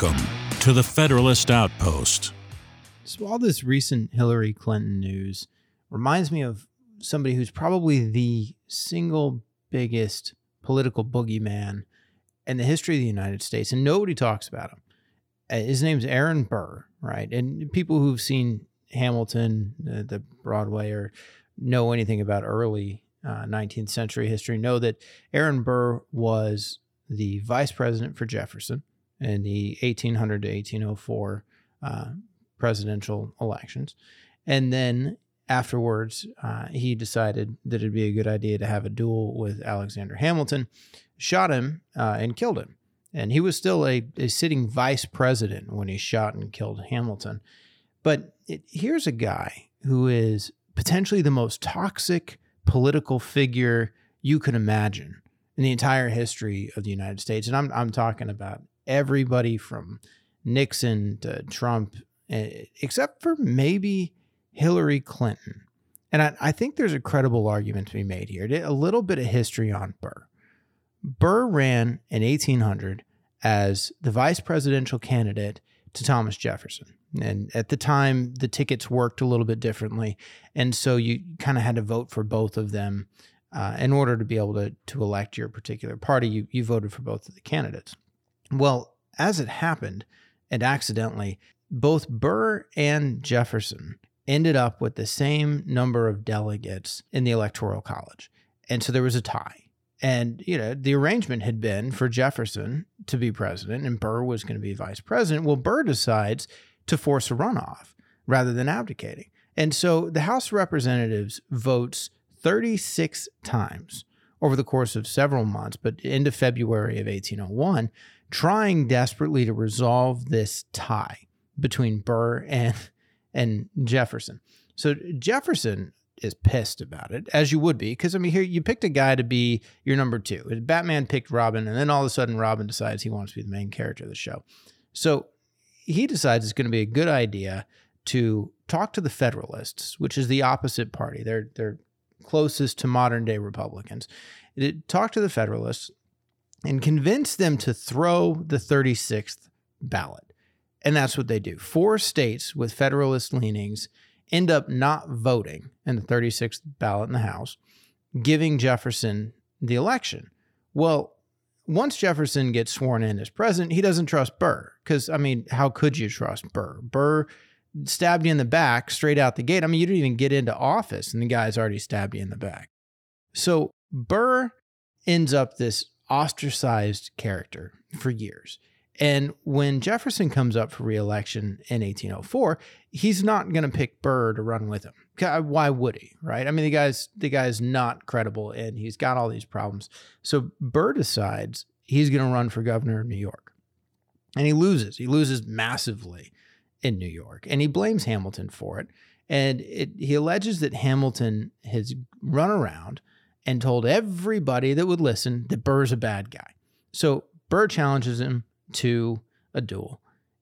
Welcome to the Federalist Outpost. So, all this recent Hillary Clinton news reminds me of somebody who's probably the single biggest political boogeyman in the history of the United States, and nobody talks about him. Uh, his name's Aaron Burr, right? And people who've seen Hamilton, uh, the Broadway, or know anything about early uh, 19th century history know that Aaron Burr was the vice president for Jefferson in the 1800 to 1804 uh, presidential elections. And then afterwards, uh, he decided that it'd be a good idea to have a duel with Alexander Hamilton, shot him, uh, and killed him. And he was still a, a sitting vice president when he shot and killed Hamilton. But it, here's a guy who is potentially the most toxic political figure you could imagine in the entire history of the United States. And I'm, I'm talking about everybody from Nixon to Trump, eh, except for maybe Hillary Clinton. And I, I, think there's a credible argument to be made here. A little bit of history on Burr. Burr ran in 1800 as the vice presidential candidate to Thomas Jefferson. And at the time, the tickets worked a little bit differently. And so you kind of had to vote for both of them uh, in order to be able to, to elect your particular party. You, you voted for both of the candidates. Well, as it happened, and accidentally, both Burr and Jefferson ended up with the same number of delegates in the Electoral College. And so there was a tie. And, you know, the arrangement had been for Jefferson to be president and Burr was going to be vice president. Well, Burr decides to force a runoff rather than abdicating. And so the House of Representatives votes 36 times over the course of several months, but into February of 1801, trying desperately to resolve this tie between Burr and and Jefferson. So Jefferson is pissed about it, as you would be, because I mean, here you picked a guy to be your number two. Batman picked Robin, and then all of a sudden, Robin decides he wants to be the main character of the show. So he decides it's going to be a good idea to talk to the Federalists, which is the opposite party. They're they're closest to modern day Republicans. Talk to the Federalists and convince them to throw the 36th ballot. And that's what they do. Four states with Federalist leanings end up not voting in the 36th ballot in the House, giving Jefferson the election. Well, once Jefferson gets sworn in as president, he doesn't trust Burr. Because, I mean, how could you trust Burr? Burr stabbed you in the back straight out the gate. I mean, you didn't even get into office, and the guy's already stabbed you in the back. So Burr ends up this ostracized character for years. And when Jefferson comes up for reelection in 1804, he's not going to pick Burr to run with him. Uh, why would he? Right? I mean, the guy's the guy's not credible, and he's got all these problems. So Burr decides he's going to run for governor of New York, and he loses. He loses massively in New York, and he blames Hamilton for it. And it, he alleges that Hamilton has run around and told everybody that would listen that Burr's a bad guy. So Burr challenges him to a duel.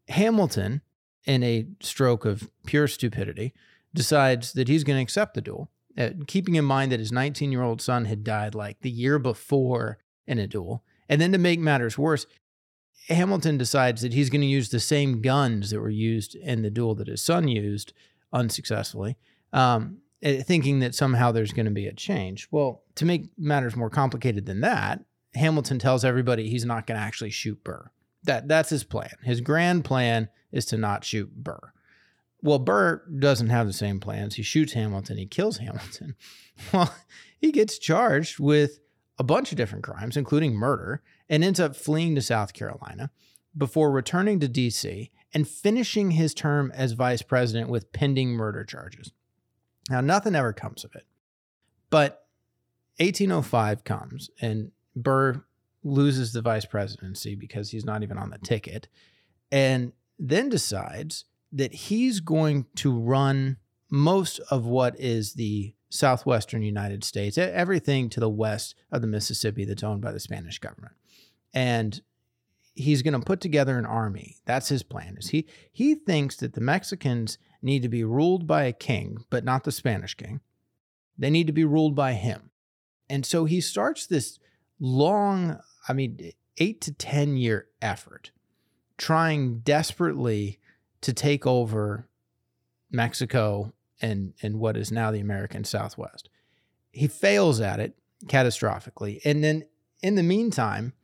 Hamilton, in a stroke of pure stupidity, decides that he's going to accept the duel, uh, keeping in mind that his 19 year old son had died like the year before in a duel. And then to make matters worse, Hamilton decides that he's going to use the same guns that were used in the duel that his son used unsuccessfully, um, eh, thinking that somehow there's going to be a change. Well, to make matters more complicated than that, Hamilton tells everybody he's not going to actually shoot Burr. That that's his plan. His grand plan is to not shoot Burr. Well, Burr doesn't have the same plans. He shoots Hamilton. He kills Hamilton. Well, he gets charged with a bunch of different crimes, including murder, and ends up fleeing to South Carolina before returning to D.C. and finishing his term as vice president with pending murder charges. Now, nothing ever comes of it. But 1805 comes, and Burr loses the vice presidency because he's not even on the ticket, and then decides that he's going to run most of what is the southwestern United States, everything to the west of the Mississippi that's owned by the Spanish government. And he's going to put together an army. That's his plan. Is he he thinks that the Mexicans need to be ruled by a king, but not the Spanish king. They need to be ruled by him. And so he starts this long, I mean, 8 to 10 year effort trying desperately to take over Mexico and, and what is now the American Southwest. He fails at it catastrophically. And then in the meantime,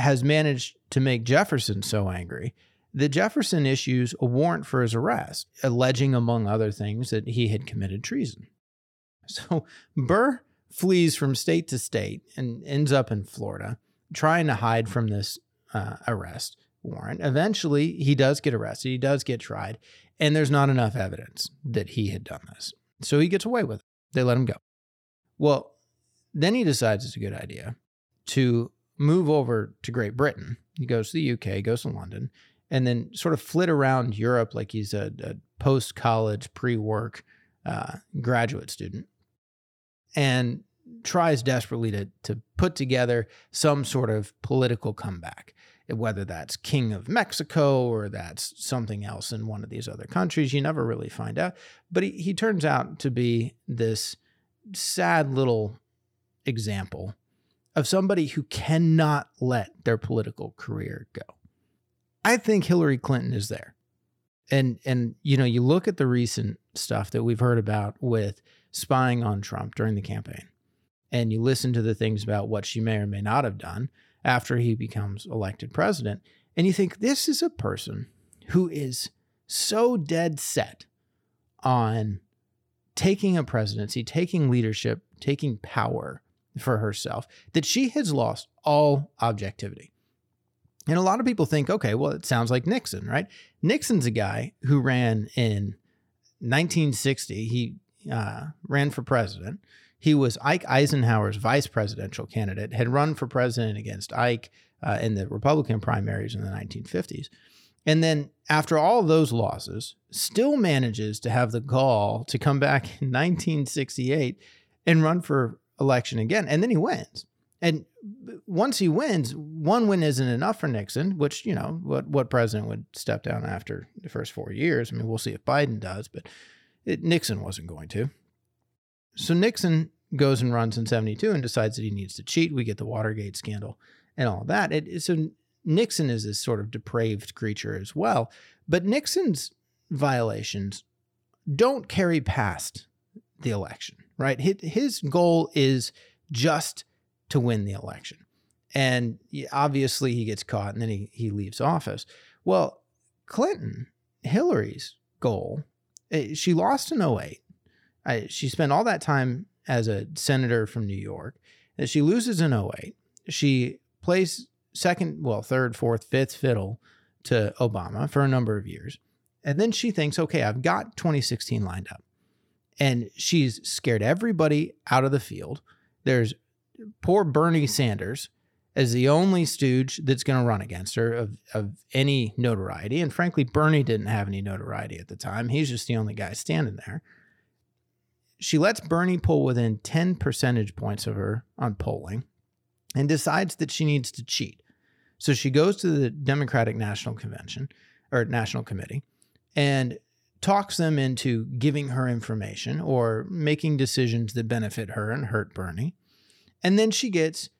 has managed to make Jefferson so angry that Jefferson issues a warrant for his arrest, alleging, among other things, that he had committed treason. So Burr flees from state to state and ends up in Florida, trying to hide from this uh, arrest warrant. Eventually, he does get arrested, he does get tried, and there's not enough evidence that he had done this. So he gets away with it. They let him go. Well, then he decides it's a good idea to move over to Great Britain. He goes to the UK, goes to London, and then sort of flit around Europe like he's a, a post college, pre work uh, graduate student and tries desperately to, to put together some sort of political comeback, whether that's King of Mexico or that's something else in one of these other countries. You never really find out. But he, he turns out to be this sad little example of somebody who cannot let their political career go. I think Hillary Clinton is there. And and you know, you look at the recent stuff that we've heard about with spying on Trump during the campaign. And you listen to the things about what she may or may not have done after he becomes elected president. And you think this is a person who is so dead set on taking a presidency, taking leadership, taking power for herself that she has lost all objectivity. And a lot of people think, okay, well, it sounds like Nixon, right? Nixon's a guy who ran in 1960. He uh, ran for president. He was Ike Eisenhower's vice presidential candidate, had run for president against Ike uh, in the Republican primaries in the 1950s. And then, after all those losses, still manages to have the gall to come back in 1968 and run for election again. And then he wins. And once he wins, one win isn't enough for Nixon, which, you know, what, what president would step down after the first four years? I mean, we'll see if Biden does, but it, Nixon wasn't going to. So Nixon goes and runs in 72 and decides that he needs to cheat. We get the Watergate scandal and all that. It, so Nixon is this sort of depraved creature as well. But Nixon's violations don't carry past the election, right? His goal is just to win the election. And obviously he gets caught and then he, he leaves office. Well, Clinton, Hillary's goal Eh, she lost in 08. I, she spent all that time as a senator from New York. And she loses in 08. She plays second, well, third, fourth, fifth fiddle to Obama for a number of years. And then she thinks, okay, I've got 2016 lined up. And she's scared everybody out of the field. There's poor Bernie mm-hmm. Sanders as the only stooge that's going to run against her of, of any notoriety. And frankly, Bernie didn't have any notoriety at the time. He's just the only guy standing there. She lets Bernie pull within 10 percentage points of her on polling and decides that she needs to cheat. So she goes to the Democratic National Convention or National Committee and talks them into giving her information or making decisions that benefit her and hurt Bernie. And then she gets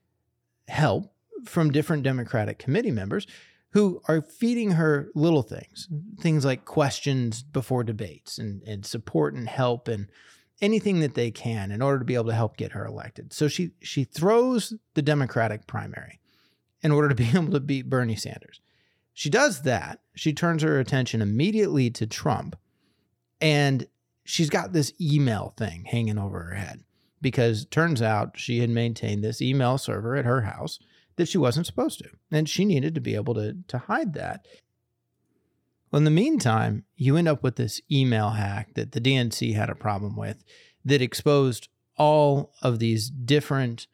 help from different Democratic committee members who are feeding her little things, things like questions before debates and, and support and help and anything that they can in order to be able to help get her elected. So she she throws the Democratic primary in order to be able to beat Bernie Sanders. She does that. She turns her attention immediately to Trump and she's got this email thing hanging over her head because turns out she had maintained this email server at her house that she wasn't supposed to. And she needed to be able to, to hide that. Well, in the meantime, you end up with this email hack that the DNC had a problem with that exposed all of these different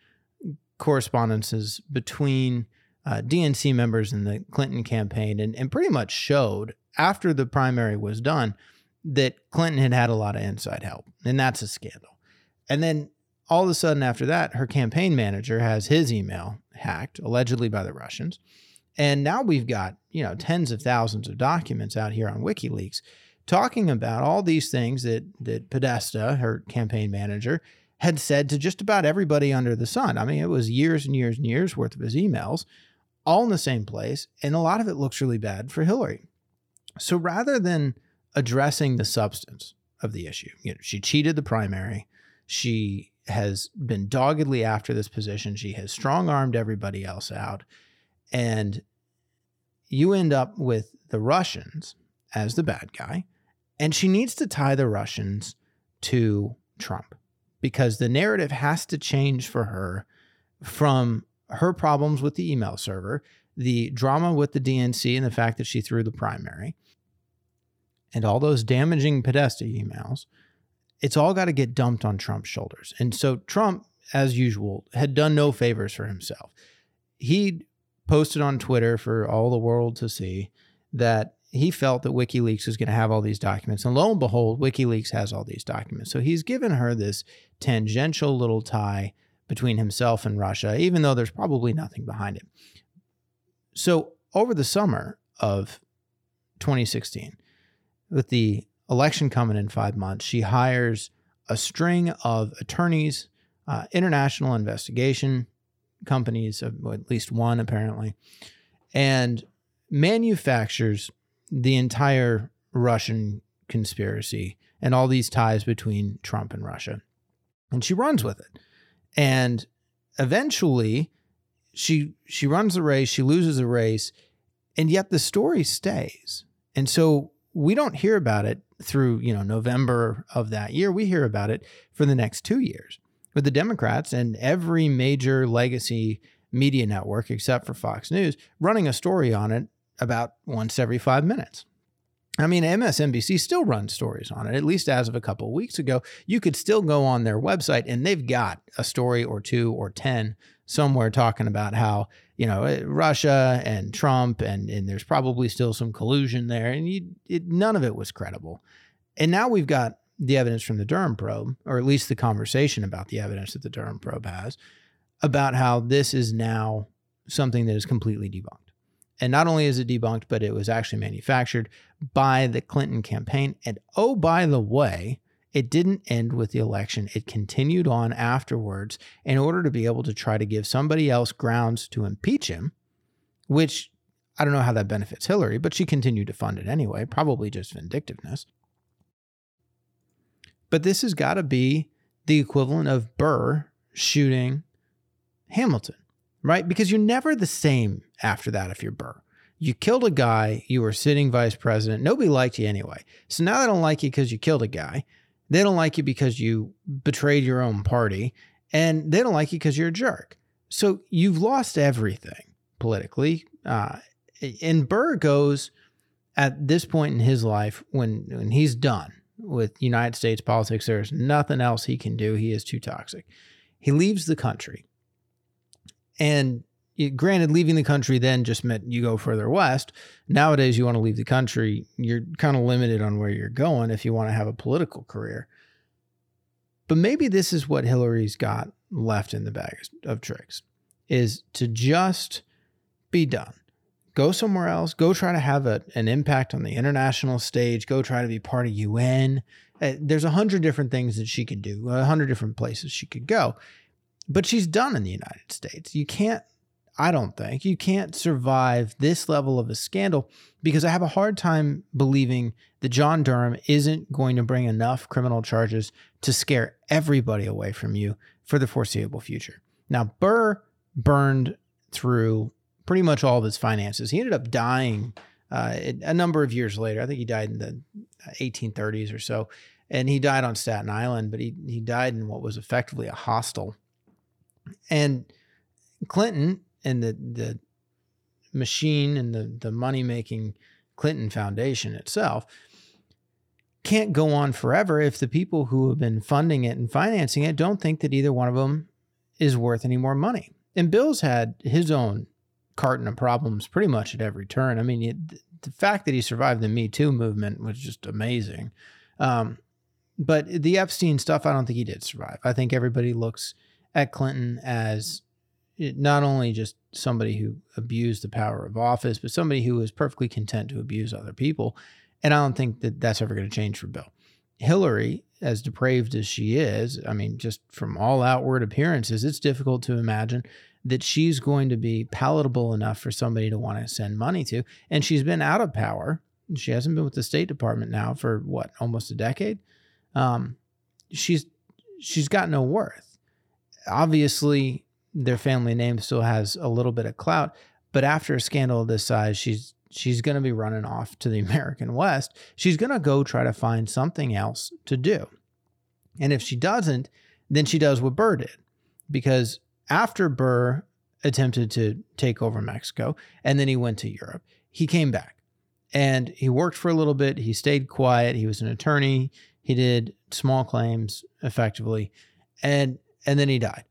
correspondences between uh, DNC members in the Clinton campaign and, and pretty much showed after the primary was done that Clinton had had a lot of inside help. And that's a scandal. And then all of a sudden after that her campaign manager has his email hacked allegedly by the russians and now we've got you know tens of thousands of documents out here on wikileaks talking about all these things that that podesta her campaign manager had said to just about everybody under the sun i mean it was years and years and years worth of his emails all in the same place. And a lot of it looks really bad for Hillary. So rather than addressing the substance of the issue, you know, she cheated the primary. She has been doggedly after this position. She has strong armed everybody else out. And you end up with the Russians as the bad guy. And she needs to tie the Russians to Trump because the narrative has to change for her from her problems with the email server, the drama with the DNC, and the fact that she threw the primary, and all those damaging Podesta emails. It's all got to get dumped on Trump's shoulders. And so Trump, as usual, had done no favors for himself. He posted on Twitter for all the world to see that he felt that WikiLeaks was going to have all these documents. And lo and behold, WikiLeaks has all these documents. So he's given her this tangential little tie between himself and Russia, even though there's probably nothing behind it. So over the summer of 2016, with the election coming in five months, she hires a string of attorneys, uh, international investigation companies, at least one apparently, and manufactures the entire Russian conspiracy and all these ties between Trump and Russia. And she runs with it. And eventually she she runs the race, she loses the race, and yet the story stays. And so we don't hear about it through, you know, November of that year. We hear about it for the next 2 years. With the Democrats and every major legacy media network except for Fox News running a story on it about once every 5 minutes. I mean, MSNBC still runs stories on it, at least as of a couple of weeks ago. You could still go on their website and they've got a story or two or 10 somewhere talking about how, you know, eh, Russia and Trump, and, and there's probably still some collusion there. And you, it, none of it was credible. And now we've got the evidence from the Durham probe, or at least the conversation about the evidence that the Durham probe has, about how this is now something that is completely debunked. And not only is it debunked, but it was actually manufactured by the Clinton campaign. And oh, by the way, it didn't end with the election. It continued on afterwards in order to be able to try to give somebody else grounds to impeach him, which I don't know how that benefits Hillary, but she continued to fund it anyway, probably just vindictiveness. But this has got to be the equivalent of Burr shooting Hamilton right? Because you're never the same after that if you're Burr. You killed a guy, you were sitting vice president, nobody liked you anyway. So now they don't like you because you killed a guy. They don't like you because you betrayed your own party, and they don't like you because you're a jerk. So you've lost everything politically. Uh, and Burr goes at this point in his life when, when he's done with United States politics, there's nothing else he can do. He is too toxic. He leaves the country and granted, leaving the country then just meant you go further west. Nowadays, you want to leave the country, you're kind of limited on where you're going if you want to have a political career. But maybe this is what Hillary's got left in the bag of tricks is to just be done. Go somewhere else. Go try to have a, an impact on the international stage. Go try to be part of UN. Uh, there's a hundred different things that she could do, a hundred different places she could go but she's done in the United States. You can't, I don't think, you can't survive this level of a scandal because I have a hard time believing that John Durham isn't going to bring enough criminal charges to scare everybody away from you for the foreseeable future. Now, Burr burned through pretty much all of his finances. He ended up dying uh, a number of years later. I think he died in the 1830s or so. And he died on Staten Island, but he, he died in what was effectively a hostel and Clinton and the the machine and the the money making Clinton Foundation itself can't go on forever if the people who have been funding it and financing it don't think that either one of them is worth any more money. And Bill's had his own carton of problems pretty much at every turn. I mean, it, the fact that he survived the Me Too movement was just amazing. Um, but the Epstein stuff, I don't think he did survive. I think everybody looks at Clinton as not only just somebody who abused the power of office, but somebody who was perfectly content to abuse other people. And I don't think that that's ever going to change for Bill. Hillary, as depraved as she is, I mean, just from all outward appearances, it's difficult to imagine that she's going to be palatable enough for somebody to want to send money to. And she's been out of power. She hasn't been with the State Department now for what, almost a decade. Um, she's she's got no worth. Obviously, their family name still has a little bit of clout, but after a scandal of this size, she's she's going to be running off to the American West. She's going to go try to find something else to do. And if she doesn't, then she does what Burr did. Because after Burr attempted to take over Mexico and then he went to Europe, he came back and he worked for a little bit. He stayed quiet. He was an attorney. He did small claims effectively. And and then he died.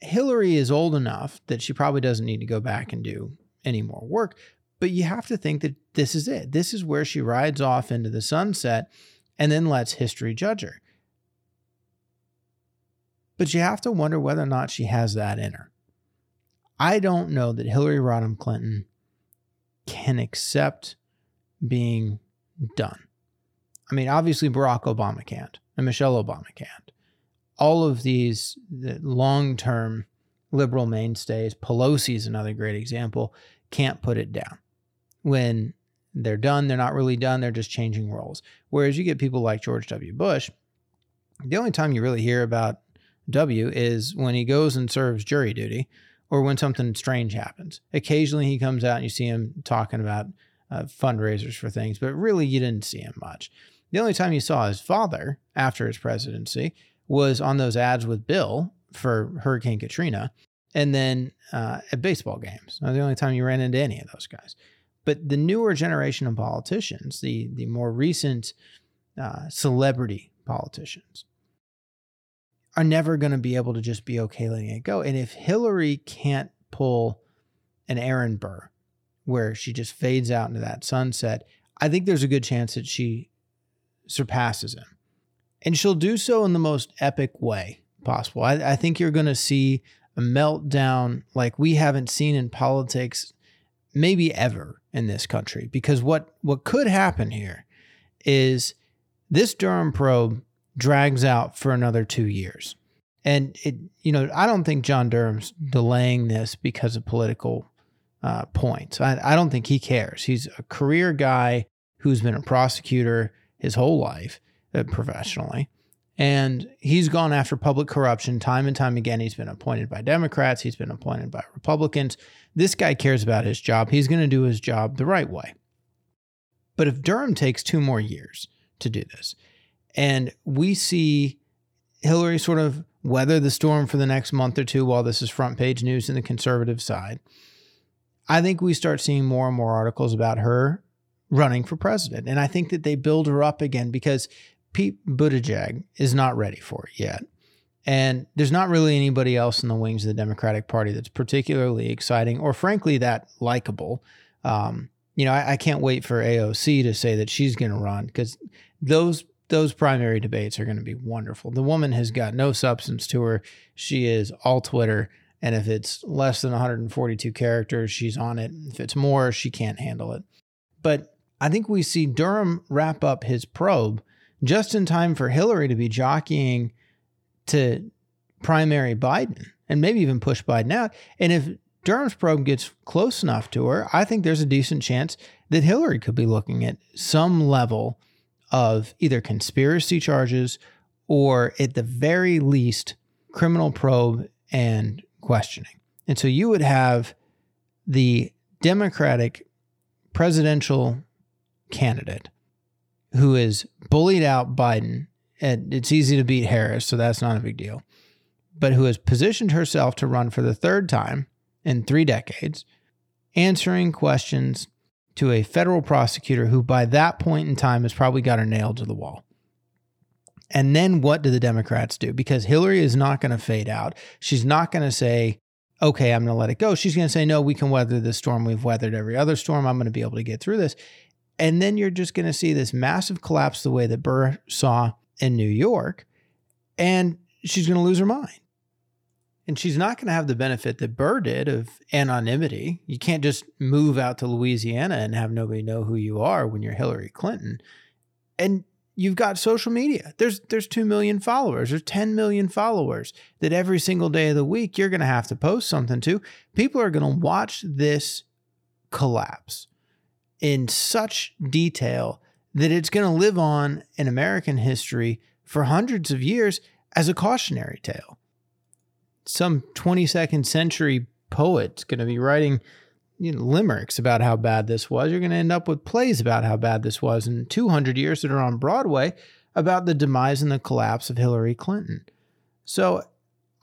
Hillary is old enough that she probably doesn't need to go back and do any more work. But you have to think that this is it. This is where she rides off into the sunset and then lets history judge her. But you have to wonder whether or not she has that in her. I don't know that Hillary Rodham Clinton can accept being done. I mean, obviously, Barack Obama can't, and Michelle Obama can't. All of these long term liberal mainstays, Pelosi is another great example, can't put it down. When they're done, they're not really done, they're just changing roles. Whereas you get people like George W. Bush, the only time you really hear about W is when he goes and serves jury duty or when something strange happens. Occasionally he comes out and you see him talking about uh, fundraisers for things, but really you didn't see him much. The only time you saw his father after his presidency was on those ads with Bill for Hurricane Katrina and then uh, at baseball games. That the only time you ran into any of those guys. But the newer generation of politicians, the, the more recent uh, celebrity politicians, are never going to be able to just be okay letting it go. And if Hillary can't pull an Aaron Burr where she just fades out into that sunset, I think there's a good chance that she surpasses him. And she'll do so in the most epic way possible. I, I think you're going to see a meltdown like we haven't seen in politics maybe ever in this country because what what could happen here is this Durham probe drags out for another two years. And it, you know, I don't think John Durham's delaying this because of political uh, points. I, I don't think he cares. He's a career guy who's been a prosecutor his whole life Uh, professionally. And he's gone after public corruption time and time again. He's been appointed by Democrats, he's been appointed by Republicans. This guy cares about his job. He's going to do his job the right way. But if Durham takes two more years to do this, and we see Hillary sort of weather the storm for the next month or two while this is front page news in the conservative side. I think we start seeing more and more articles about her running for president. And I think that they build her up again because Pete Buttigieg is not ready for it yet. And there's not really anybody else in the wings of the Democratic Party that's particularly exciting or, frankly, that likable. Um, you know, I, I, can't wait for AOC to say that she's going to run because those those primary debates are going to be wonderful. The woman has got no substance to her. She is all Twitter. And if it's less than 142 characters, she's on it. If it's more, she can't handle it. But I think we see Durham wrap up his probe just in time for Hillary to be jockeying to primary Biden and maybe even push Biden out. And if Durham's probe gets close enough to her, I think there's a decent chance that Hillary could be looking at some level of either conspiracy charges or, at the very least, criminal probe and questioning. And so you would have the Democratic presidential candidate who is bullied out Biden. And it's easy to beat Harris, so that's not a big deal. But who has positioned herself to run for the third time in three decades, answering questions to a federal prosecutor who, by that point in time, has probably got her nailed to the wall. And then what do the Democrats do? Because Hillary is not going to fade out. She's not going to say, okay, I'm going to let it go. She's going to say, no, we can weather this storm. We've weathered every other storm. I'm going to be able to get through this. And then you're just going to see this massive collapse the way that Burr saw in New York. And she's going to lose her mind. And she's not going to have the benefit that Burr did of anonymity. You can't just move out to Louisiana and have nobody know who you are when you're Hillary Clinton. And you've got social media. There's there's 2 million followers, there's 10 million followers that every single day of the week you're going to have to post something to. People are going to watch this collapse in such detail that it's going to live on in American history for hundreds of years as a cautionary tale. Some 22nd century poet's going to be writing you know, limericks about how bad this was. You're going to end up with plays about how bad this was in 200 years that are on Broadway about the demise and the collapse of Hillary Clinton. So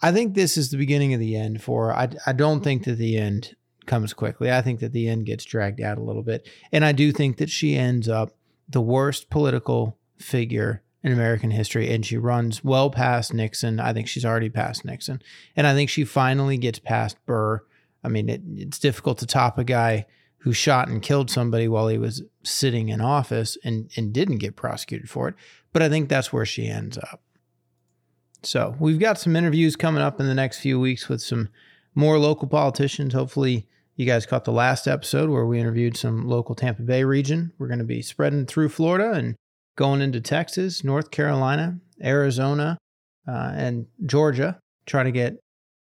I think this is the beginning of the end for. I, I don't think mm-hmm. that the end comes quickly. I think that the end gets dragged out a little bit. And I do think that she ends up the worst political figure in American history, and she runs well past Nixon. I think she's already past Nixon. And I think she finally gets past Burr I mean, it, it's difficult to top a guy who shot and killed somebody while he was sitting in office and, and didn't get prosecuted for it. But I think that's where she ends up. So we've got some interviews coming up in the next few weeks with some more local politicians. Hopefully, you guys caught the last episode where we interviewed some local Tampa Bay region. We're going to be spreading through Florida and going into Texas, North Carolina, Arizona, uh, and Georgia, trying to get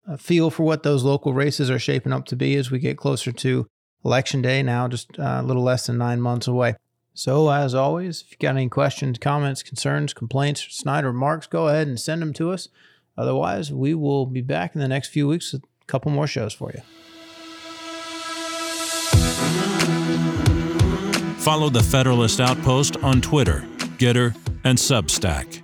a feel for what those local races are shaping up to be as we get closer to election day now, just uh, a little less than nine months away. So, as always, if you've got any questions, comments, concerns, complaints, snide remarks, go ahead and send them to us. Otherwise, we will be back in the next few weeks with a couple more shows for you. Follow the Federalist Outpost on Twitter, Gettr, and Substack.